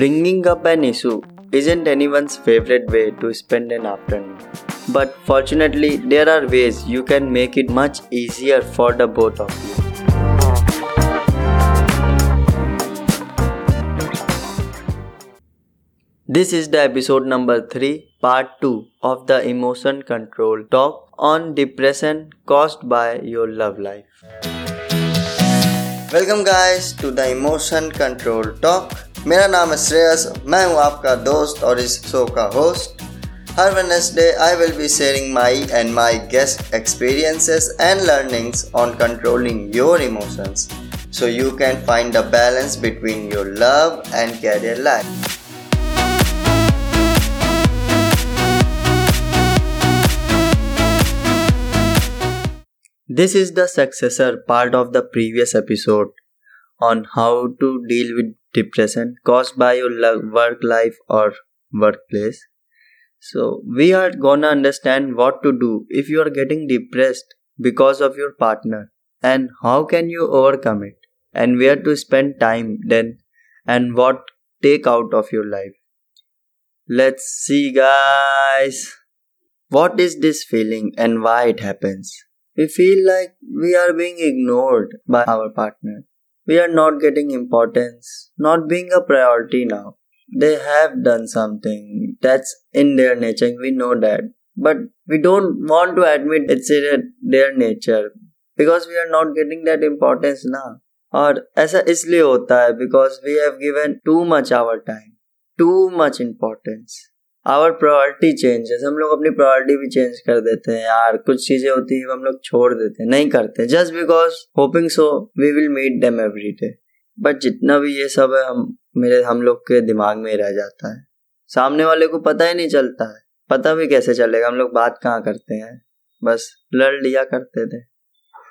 Bringing up an issue isn't anyone's favorite way to spend an afternoon. But fortunately, there are ways you can make it much easier for the both of you. This is the episode number 3, part 2 of the emotion control talk on depression caused by your love life. Welcome guys to the emotion control talk मेरा नाम है श्रेयस मैं हूं आपका दोस्त और इस show का host her Wednesday I will be sharing my and my guest experiences and learnings on controlling your emotions so you can find a balance between your love and career life. This is the successor part of the previous episode on how to deal with depression caused by your work life or workplace. So, we are gonna understand what to do if you are getting depressed because of your partner and how can you overcome it and where to spend time then and what take out of your life. Let's see, guys. What is this feeling and why it happens? We feel like we are being ignored by our partner we are not getting importance, not being a priority now. They have done something that's in their nature, we know that. But we don't want to admit it's in their nature because we are not getting that importance now. और ऐसा इसलिए होता है because we have given too much our time too much importance Our priority changes हम लोग अपनी priority भी change कर देते हैं यार। कुछ चीज़ें होती है, हम लोग छोड़ देते हैं। नहीं करते। Just because hoping so we will meet them every day but जितना भी ये सब है, हम, मेरे, हम लोग के दिमाग में रह जाता है। सामने वाले को पता ही नहीं चलता है। पता भी कैसे चलेगा? हम लोग बात कहाँ करते हैं? बस लड़ लिया करते थे।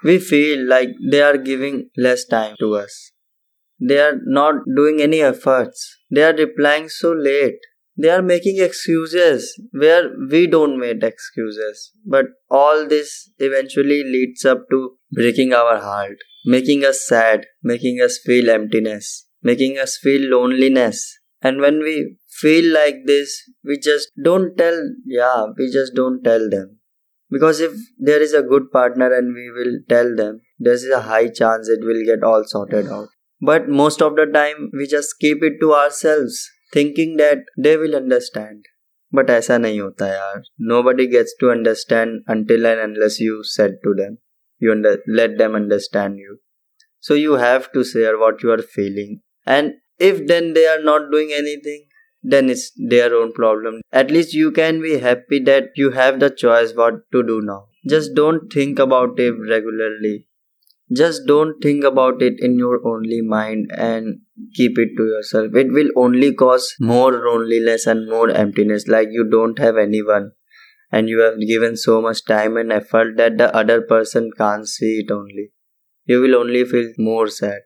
We feel like they are giving less time to us they are not doing any efforts they are replying so late they are making excuses where we don't make excuses. But all this eventually leads up to breaking our heart making us sad making us feel emptiness making us feel loneliness. And when we feel like this we just don't tell yeah we just don't tell them. Because if there is a good partner and we will tell them there's a high chance it will get all sorted out. But most of the time we just keep it to ourselves thinking that they will understand but ऐसा नहीं होता यार no buddy gets to understand until and unless you set to them you under, let them understand you so you have to share what you are feeling and if then they are not doing anything then it's their own problem at least you can be happy that you have the choice what to do now just don't think about it regularly just don't think about it in your only mind and keep it to yourself. It will only cause more loneliness and more emptiness, like you don't have anyone and you have given so much time and effort that the other person can't see it only. You will only feel more sad.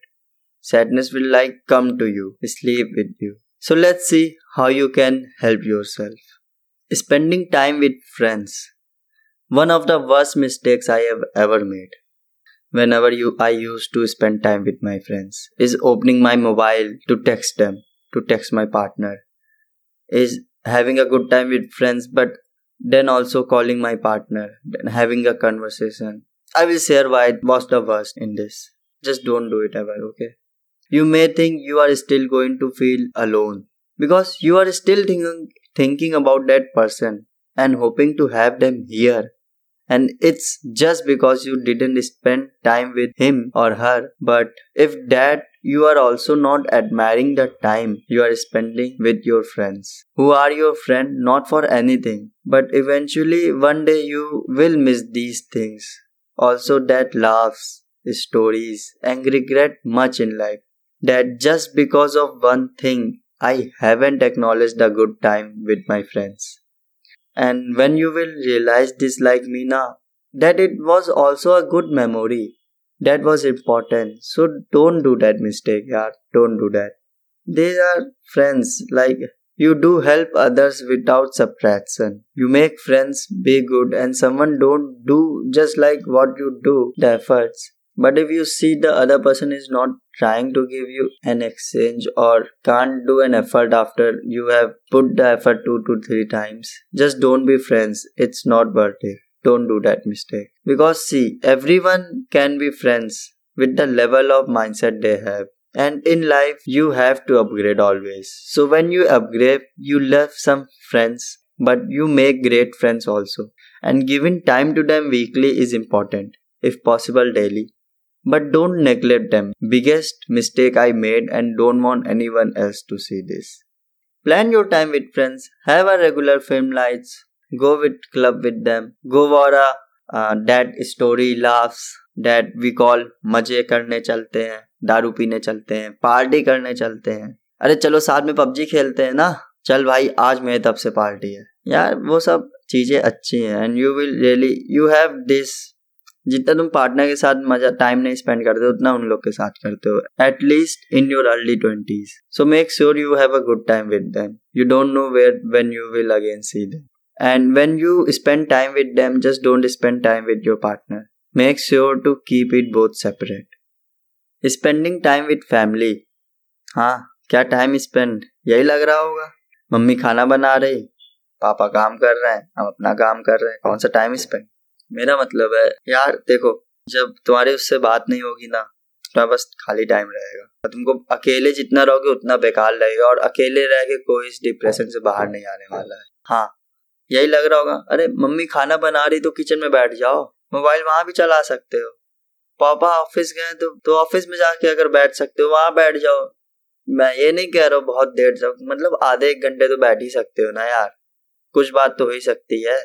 Sadness will like come to you, sleep with you. So let's see how you can help yourself. Spending time with friends. One of the worst mistakes I have ever made whenever you I used to spend time with my friends is opening my mobile to text them to text my partner is having a good time with friends but then also calling my partner then having a conversation. I will share why it was the worst in this. Just don't do it ever okay? You may think you are still going to feel alone because you are still thinking thinking about that person and hoping to have them here and it's just because you didn't spend time with him or her. But if that you are also not admiring the time you are spending with your friends who are your friend not for anything but eventually one day you will miss these things. Also that laughs stories and regret much in life. That just because of one thing i haven't acknowledged the good time with my friends and when you will realize this like me now, that it was also a good memory. That was important. So don't do that mistake, yaar. Don't do that. These are friends. Like you do help others without subtraction. You make friends be good and someone don't do just like what you do, the efforts. But if you see the other person is not trying to give you an exchange or can't do an effort after you have put the effort two to three times, just don't be friends. It's not worth it. Don't do that mistake. Because see, everyone can be friends with the level of mindset they have. And in life, you have to upgrade always. So when you upgrade, you left some friends, but you make great friends also. And giving time to them weekly is important, if possible daily. But don't neglect them. Biggest mistake I made and don't want anyone else to see this. Plan your time with friends, have a regular film nights, go with club with them, go for a uh, that story laughs that we call मज़े करने चलते हैं दारू पीने चलते हैं party करने चलते हैं अरे चलो साथ में पबजी खेलते हैं ना चल भाई आज मेरे तब से पार्टी है यार वो सब चीज़ें अच्छी हैं and you will really you have this जितना तुम पार्टनर के साथ मज़ा टाइम नहीं स्पेंड करते हो उतना उन लोग के साथ करते हो। At least in your early twenties so make sure you have a good time with them you don't know where when you will again see them and when you spend time with them, just don't spend time with your partner. Make sure to keep it both separate. Spending time with family हाँ क्या time spend यही लग रहा होगा। Mummy खाना बना रही, पापा काम कर रहे हैं, हम अपना काम कर रहे हैं। कौन सा टाइम स्पेंड मेरा मतलब है, यार देखो, जब तुम्हारी उससे बात नहीं होगी ना, तुम्हारे बस खाली टाइम रहेगा। और तुमको अकेले जितना रहोगे, उतना बेकार लगेगा। और अकेले रह के कोई इस डिप्रेशन से बाहर नहीं आने वाला है। हाँ यही लग रहा होगा, अरे मम्मी खाना बना रही तो किचन में बैठ जाओ। मोबाइल वहाँ भी चला सकते हो। पापा ऑफ़िस गए तो तो ऑफ़िस में जाके अगर बैठ सकते हो, वहाँ बैठ जाओ। मैं ये नहीं कह रहा हूँ, बहुत देर तक मतलब आधे एक घंटे तो बैठ ही सकते हो ना यार। कुछ बात तो हो ही सकती है।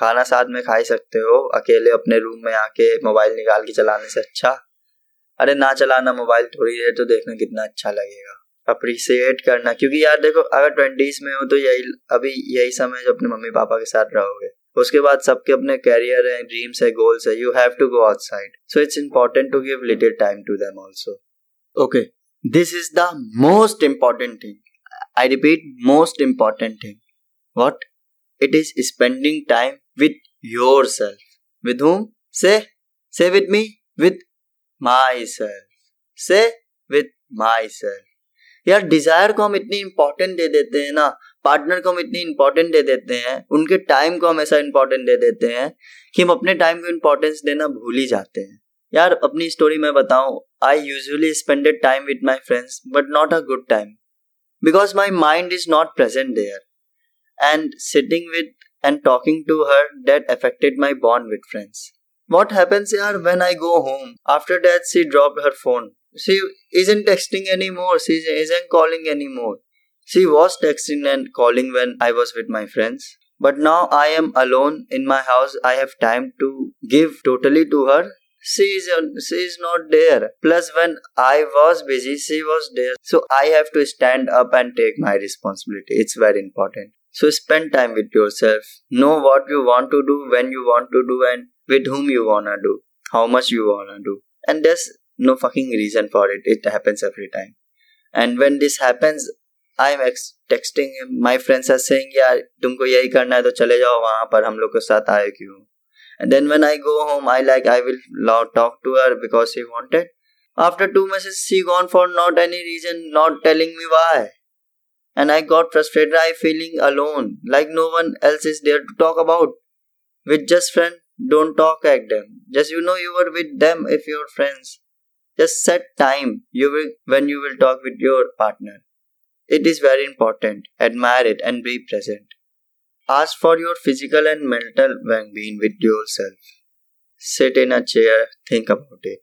खाना साथ में खा ही सकते हो। अकेले अपने रूम में आके मोबाइल निकाल के चलाने से अच्छा। अरे ना चलाना मोबाइल थोड़ी देर तो देखना कितना अच्छा लगेगा। अप्रिसिएट करना, क्योंकि यार देखो, अगर ट्वेंटीज में हो तो यही, अभी यही समय जो अपने मम्मी पापा के साथ रहोगे। उसके बाद सबके अपने कैरियर है ड्रीम्स है गोल्स है you have to go outside so it's important to give little time to them also okay this is the most important thing I repeat most important thing what it is spending time with yourself with whom? से से with me with myself से with myself यार desire को हम इतनी important दे देते हैं ना पार्टनर को हम इतनी इंपॉर्टेंट दे देते हैं, उनके टाइम को हम ऐसा इंपॉर्टेंट दे देते हैं कि हम अपने टाइम को इंपॉर्टेंस देना भूल ही जाते हैं। यार, अपनी स्टोरी में बताऊँ I usually spended time with my friends but not a good time because my mind is not present there and sitting with and talking to her that affected my bond with friends. What happens are when I go home? After that, she dropped her phone. She isn't texting anymore. She isn't calling anymore. She was texting and calling when I was with my friends. But now I am alone in my house. I have time to give totally to her. She is, she is not there. Plus, when I was busy, she was there. So I have to stand up and take my responsibility. It's very important. So spend time with yourself. Know what you want to do, when you want to do, and with whom you wanna do, how much you wanna do. And there's no fucking reason for it. It happens every time. And when this happens, I'm ex- texting him. My friends are saying, यार तुमको यही करना है तो चले जाओ वहां पर हम लोग के साथ आए क्यों And then when I go home, I like I will talk to her because she wanted. After two messages, she gone for not any reason, not telling me why. And I got frustrated. I feeling alone, like no one else is there to talk about. With just friend, don't talk at them. Just you know you were with them if you're friends. Just set time you will when you will talk with your partner. It is very important. Admire it and be present. Ask for your physical and mental well-being with yourself. Sit in a chair, think about it.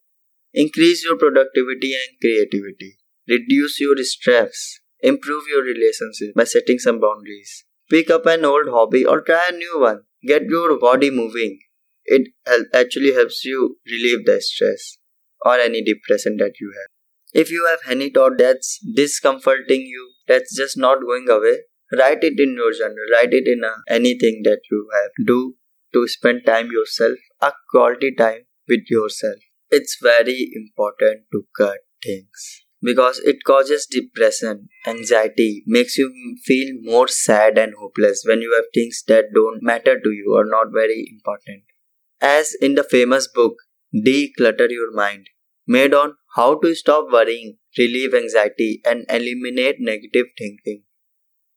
Increase your productivity and creativity. Reduce your stress. Improve your relationship by setting some boundaries. Pick up an old hobby or try a new one. Get your body moving. It actually helps you relieve the stress or any depression that you have. If you have any thought that's discomforting you, that's just not going away, write it in your journal. Write it in a, anything that you have. Do to spend time yourself, a quality time with yourself. It's very important to cut things because it causes depression, anxiety, makes you feel more sad and hopeless when you have things that don't matter to you or not very important. As in the famous book Declutter Your Mind, made on how to stop worrying, relieve anxiety, and eliminate negative thinking.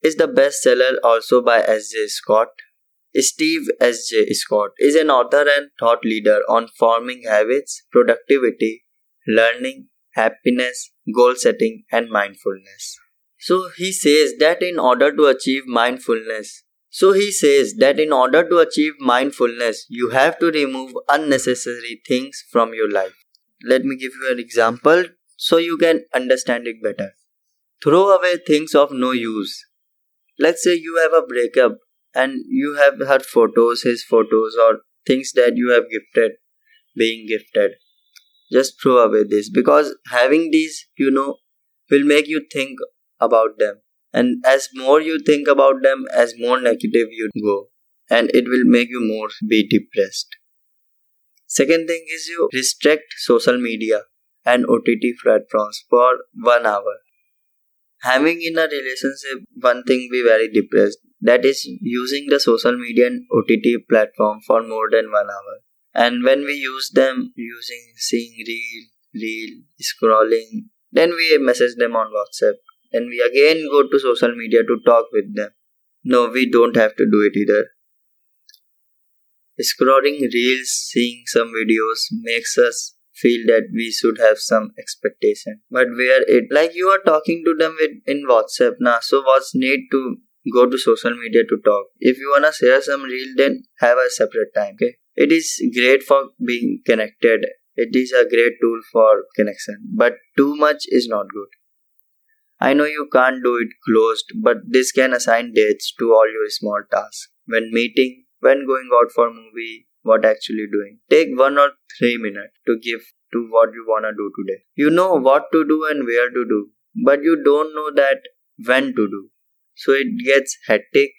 Is the bestseller also by S.J. Scott. Steve S.J. Scott is an author and thought leader on forming habits, productivity, learning, happiness, goal setting, and mindfulness. So he says that in order to achieve mindfulness, so he says that in order to achieve mindfulness, you have to remove unnecessary things from your life. Let me give you an example so you can understand it better. Throw away things of no use. Let's say you have a breakup and you have her photos, his photos, or things that you have gifted, being gifted. Just throw away this. Because having these, you know, will make you think about them. And as more you think about them as more negative you go. And it will make you more be depressed. Second thing is you restrict social media and ott platforms for one hour. Having in a relationship one thing be very depressed. That is using the social media and ott platform for more than one hour and when we use them using seeing reel reel scrolling then we message them on whatsapp then we again go to social media to talk with them. No, we don't have to do it either. Scrolling reels, seeing some videos makes us feel that we should have some expectation. But where it like you are talking to them with in WhatsApp now, so what's need to go to social media to talk? If you wanna share some reel, then have a separate time. Okay, it is great for being connected. It is a great tool for connection, but too much is not good. I know you can't do it closed, but this can assign dates to all your small tasks. When meeting, when going out for movie, what actually doing. Take one or three minutes to give to what you wanna do today. You know what to do and where to do, but you don't know that when to do. So it gets hectic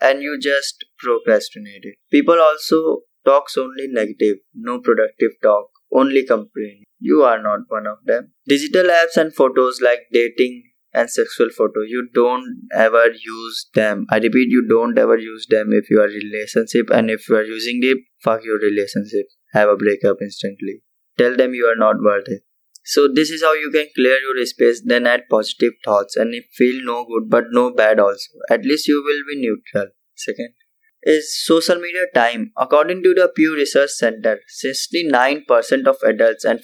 and you just procrastinate it. People also talks only negative, no productive talk, only complaining. You are not one of them. Digital apps and photos like dating, and sexual photo you don't ever use them. I repeat you don't ever use them if you are in relationship and if you are using them fuck your relationship. Have a breakup instantly. Tell them you are not worth it. So this is how you can clear your space then add positive thoughts and if feel no good but no bad also. At least you will be neutral. Second is social media time according to the pew research center 69% of adults and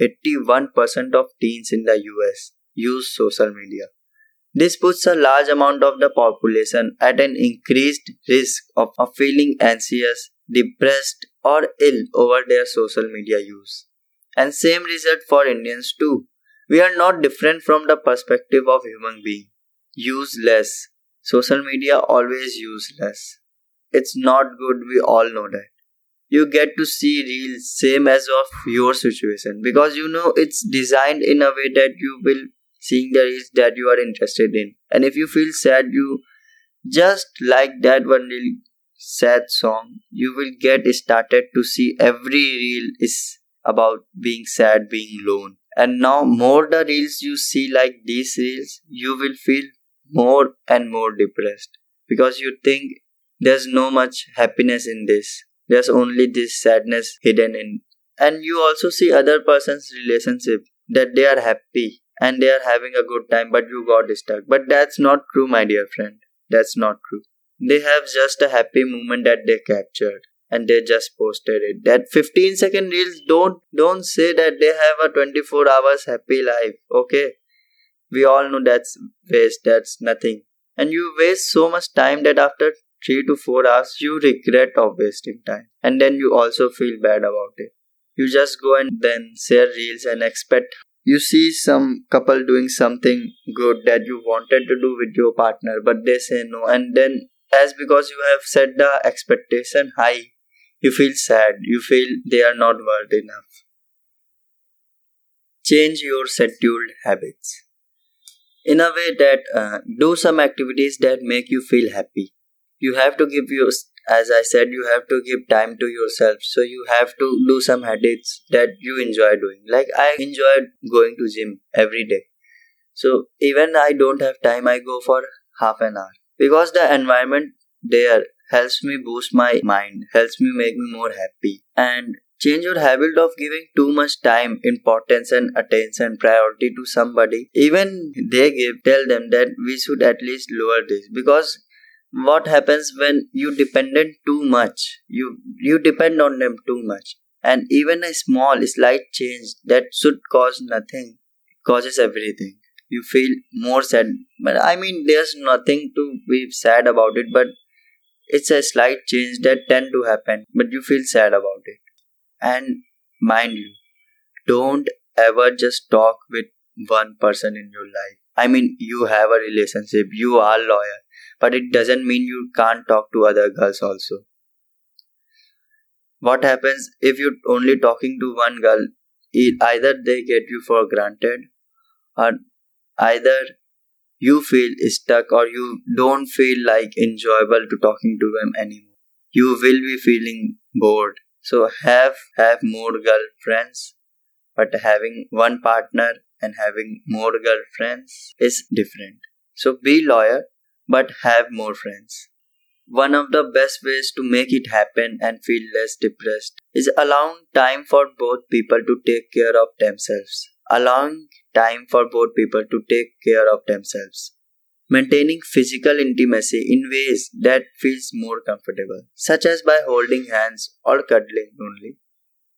81% of teens in the us use social media. This puts a large amount of the population at an increased risk of, of feeling anxious, depressed, or ill over their social media use. And same result for Indians too. We are not different from the perspective of human being. Use less. Social media always use less. It's not good, we all know that. You get to see reels same as of your situation because you know it's designed in a way that you will seeing the reels that you are interested in and if you feel sad you just like that one little sad song you will get started to see every reel is about being sad being alone and now more the reels you see like these reels you will feel more and more depressed because you think there's no much happiness in this. There's only this sadness hidden in. And you also see other person's relationship that they are happy and they are having a good time but you got stuck but that's not true my dear friend. That's not true. They have just a happy moment that they captured and they just posted it. That 15 second reels don't don't say that they have a 24 hours happy life okay? We all know that's waste that's nothing. And you waste so much time that after 3 to 4 hours you regret of wasting time. And then you also feel bad about it. You just go and then share reels and expect you see some couple doing something good that you wanted to do with your partner but they say no. And then as because you have set the expectation high you feel sad. You feel they are not worth enough. Change your scheduled habits. In a way that uh, do some activities that make you feel happy you have to give your as I said, you have to give time to yourself. So you have to do some habits that you enjoy doing. Like I enjoy going to gym every day. So even I don't have time, I go for half an hour because the environment there helps me boost my mind, helps me make me more happy. And Change your habit of giving too much time, importance, and attention, priority to somebody. Even they give, tell them that we should at least lower this because what happens when you dependent too much? You you depend on them too much. And even a small slight change that should cause nothing causes everything. You feel more sad. But i mean there's nothing to be sad about it but it's a slight change that tend to happen but you feel sad about it. And mind you don't ever just talk with one person in your life. I mean you have a relationship you are loyal but it doesn't mean you can't talk to other girls also. What happens if you're only talking to one girl? Either they get you for granted or either you feel stuck or you don't feel like enjoyable to talking to them anymore. You will be feeling bored. So have have more girlfriends. But having one partner and having more girlfriends is different. So be loyal but have more friends. One of the best ways to make it happen and feel less depressed is allowing time for both people to take care of themselves. Allowing time for both people to take care of themselves. Maintaining physical intimacy in ways that feels more comfortable, such as by holding hands or cuddling only.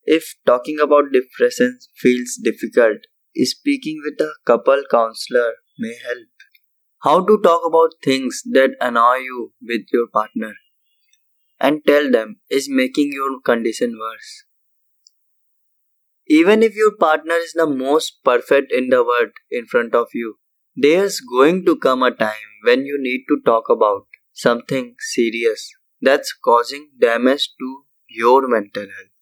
If talking about depression feels difficult, speaking with a couple counselor may help. How to talk about things that annoy you with your partner and tell them is making your condition worse. Even if your partner is the most perfect in the world in front of you, there's going to come a time when you need to talk about something serious that's causing damage to your mental health.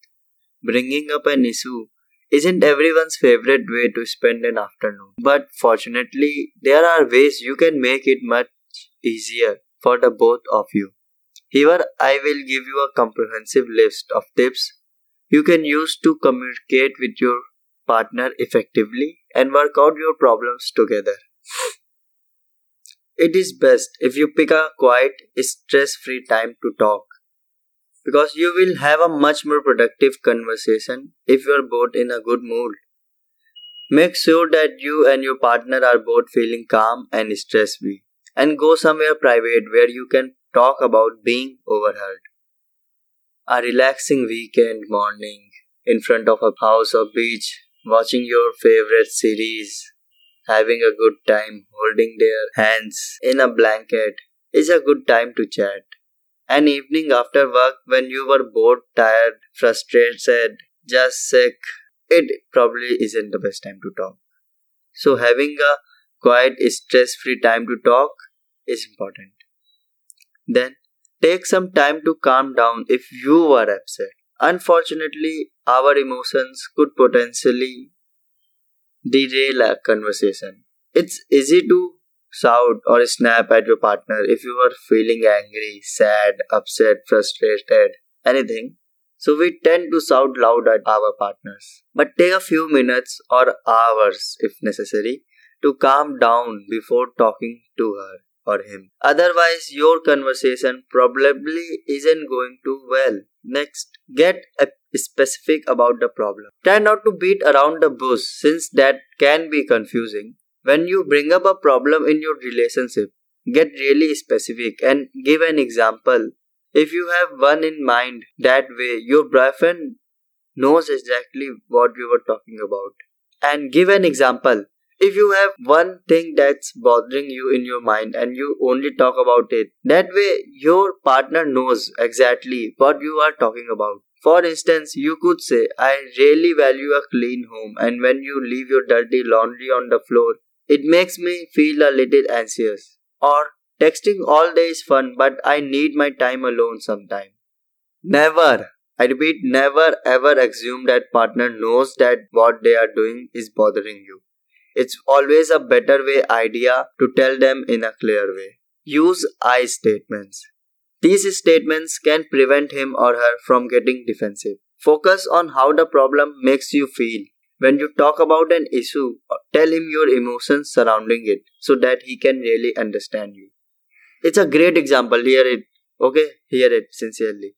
Bringing up an issue isn't everyone's favorite way to spend an afternoon. But fortunately, there are ways you can make it much easier for the both of you. Here, I will give you a comprehensive list of tips you can use to communicate with your partner effectively and work out your problems together. It is best if you pick a quiet, stress free time to talk because you will have a much more productive conversation if you are both in a good mood. Make sure that you and your partner are both feeling calm and stress free and go somewhere private where you can talk about being overheard. A relaxing weekend morning in front of a house or beach, watching your favorite series, having a good time holding their hands in a blanket is a good time to chat. An evening after work when you were bored, tired, frustrated, just sick, it probably isn't the best time to talk. So, having a quiet, stress free time to talk is important. Then, take some time to calm down if you are upset. Unfortunately, our emotions could potentially derail a conversation. It's easy to shout or snap at your partner if you are feeling angry, sad, upset, frustrated, anything. So we tend to shout loud at our partners. But take a few minutes or hours if necessary to calm down before talking to her or him. Otherwise, your conversation probably isn't going too well. Next, get specific about the problem. Try not to beat around the bush since that can be confusing. When you bring up a problem in your relationship, get really specific and give an example. If you have one in mind, that way your boyfriend knows exactly what you were talking about. And give an example. If you have one thing that's bothering you in your mind and you only talk about it, that way your partner knows exactly what you are talking about. For instance, you could say, I really value a clean home, and when you leave your dirty laundry on the floor, it makes me feel a little anxious. Or texting all day is fun, but I need my time alone sometime. Never, I repeat, never ever assume that partner knows that what they are doing is bothering you. It's always a better way idea to tell them in a clear way. Use I statements. These statements can prevent him or her from getting defensive. Focus on how the problem makes you feel when you talk about an issue, tell him your emotions surrounding it so that he can really understand you. It's a great example. Hear it. Okay? Hear it sincerely.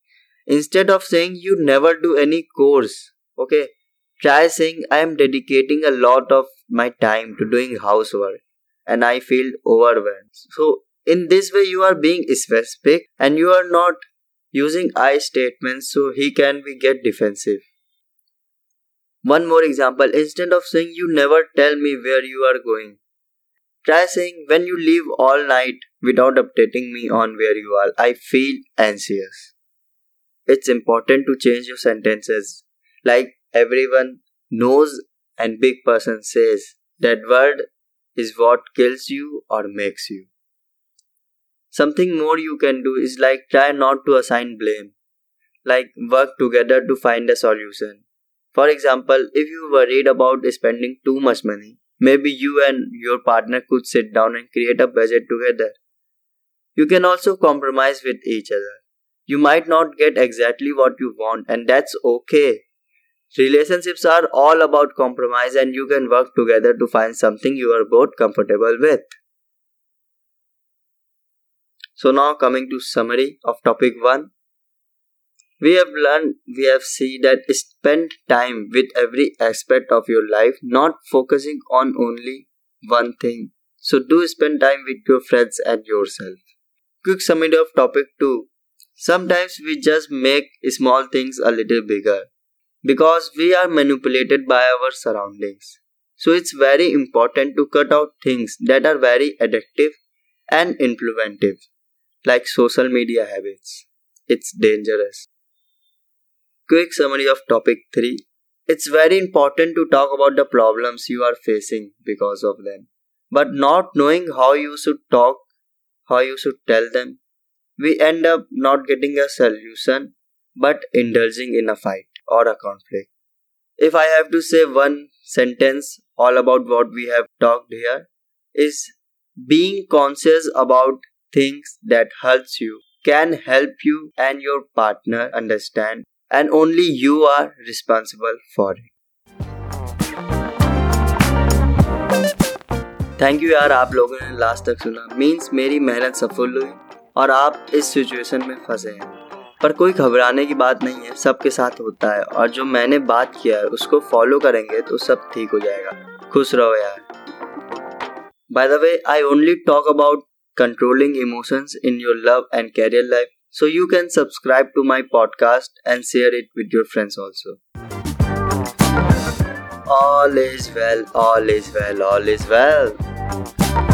Instead of saying you never do any course, okay, try saying I am dedicating a lot of my time to doing housework and I feel overwhelmed. So, in this way, you are being specific and you are not using I statements so he can be get defensive. One more example instead of saying you never tell me where you are going, try saying when you leave all night without updating me on where you are, I feel anxious. It's important to change your sentences. Like everyone knows and big person says, that word is what kills you or makes you. Something more you can do is like try not to assign blame. Like work together to find a solution. For example, if you worried about spending too much money, maybe you and your partner could sit down and create a budget together. You can also compromise with each other. You might not get exactly what you want, and that's okay. Relationships are all about compromise, and you can work together to find something you are both comfortable with. So now coming to summary of topic 1 we have learned we have seen that spend time with every aspect of your life not focusing on only one thing. So do spend time with your friends and yourself. Quick summary of topic 2 sometimes we just make small things a little bigger because we are manipulated by our surroundings. So it's very important to cut out things that are very addictive and influential like social media habits. It's dangerous Quick summary of topic 3. It's very important to talk about the problems you are facing because of them. But not knowing how you should talk, how you should tell them, we end up not getting a solution but indulging in a fight or a conflict. If I have to say one sentence all about what we have talked here, is being conscious about things that hurts you can help you and your partner understand and only you are responsible for it. Thank you यार, आप लोगों ने last तक सुना। Means मेरी मेहनत सफल हुई और आप इस सिचुएशन में फंसे हैं। पर कोई घबराने की बात नहीं है, सबके साथ होता है। और जो मैंने बात किया है, उसको फॉलो करेंगे तो सब ठीक हो जाएगा। खुश रहो यार। By the way I only talk about controlling emotions in your love and career life So you can subscribe to my podcast and share it with your friends also. All is well, all is well, all is well.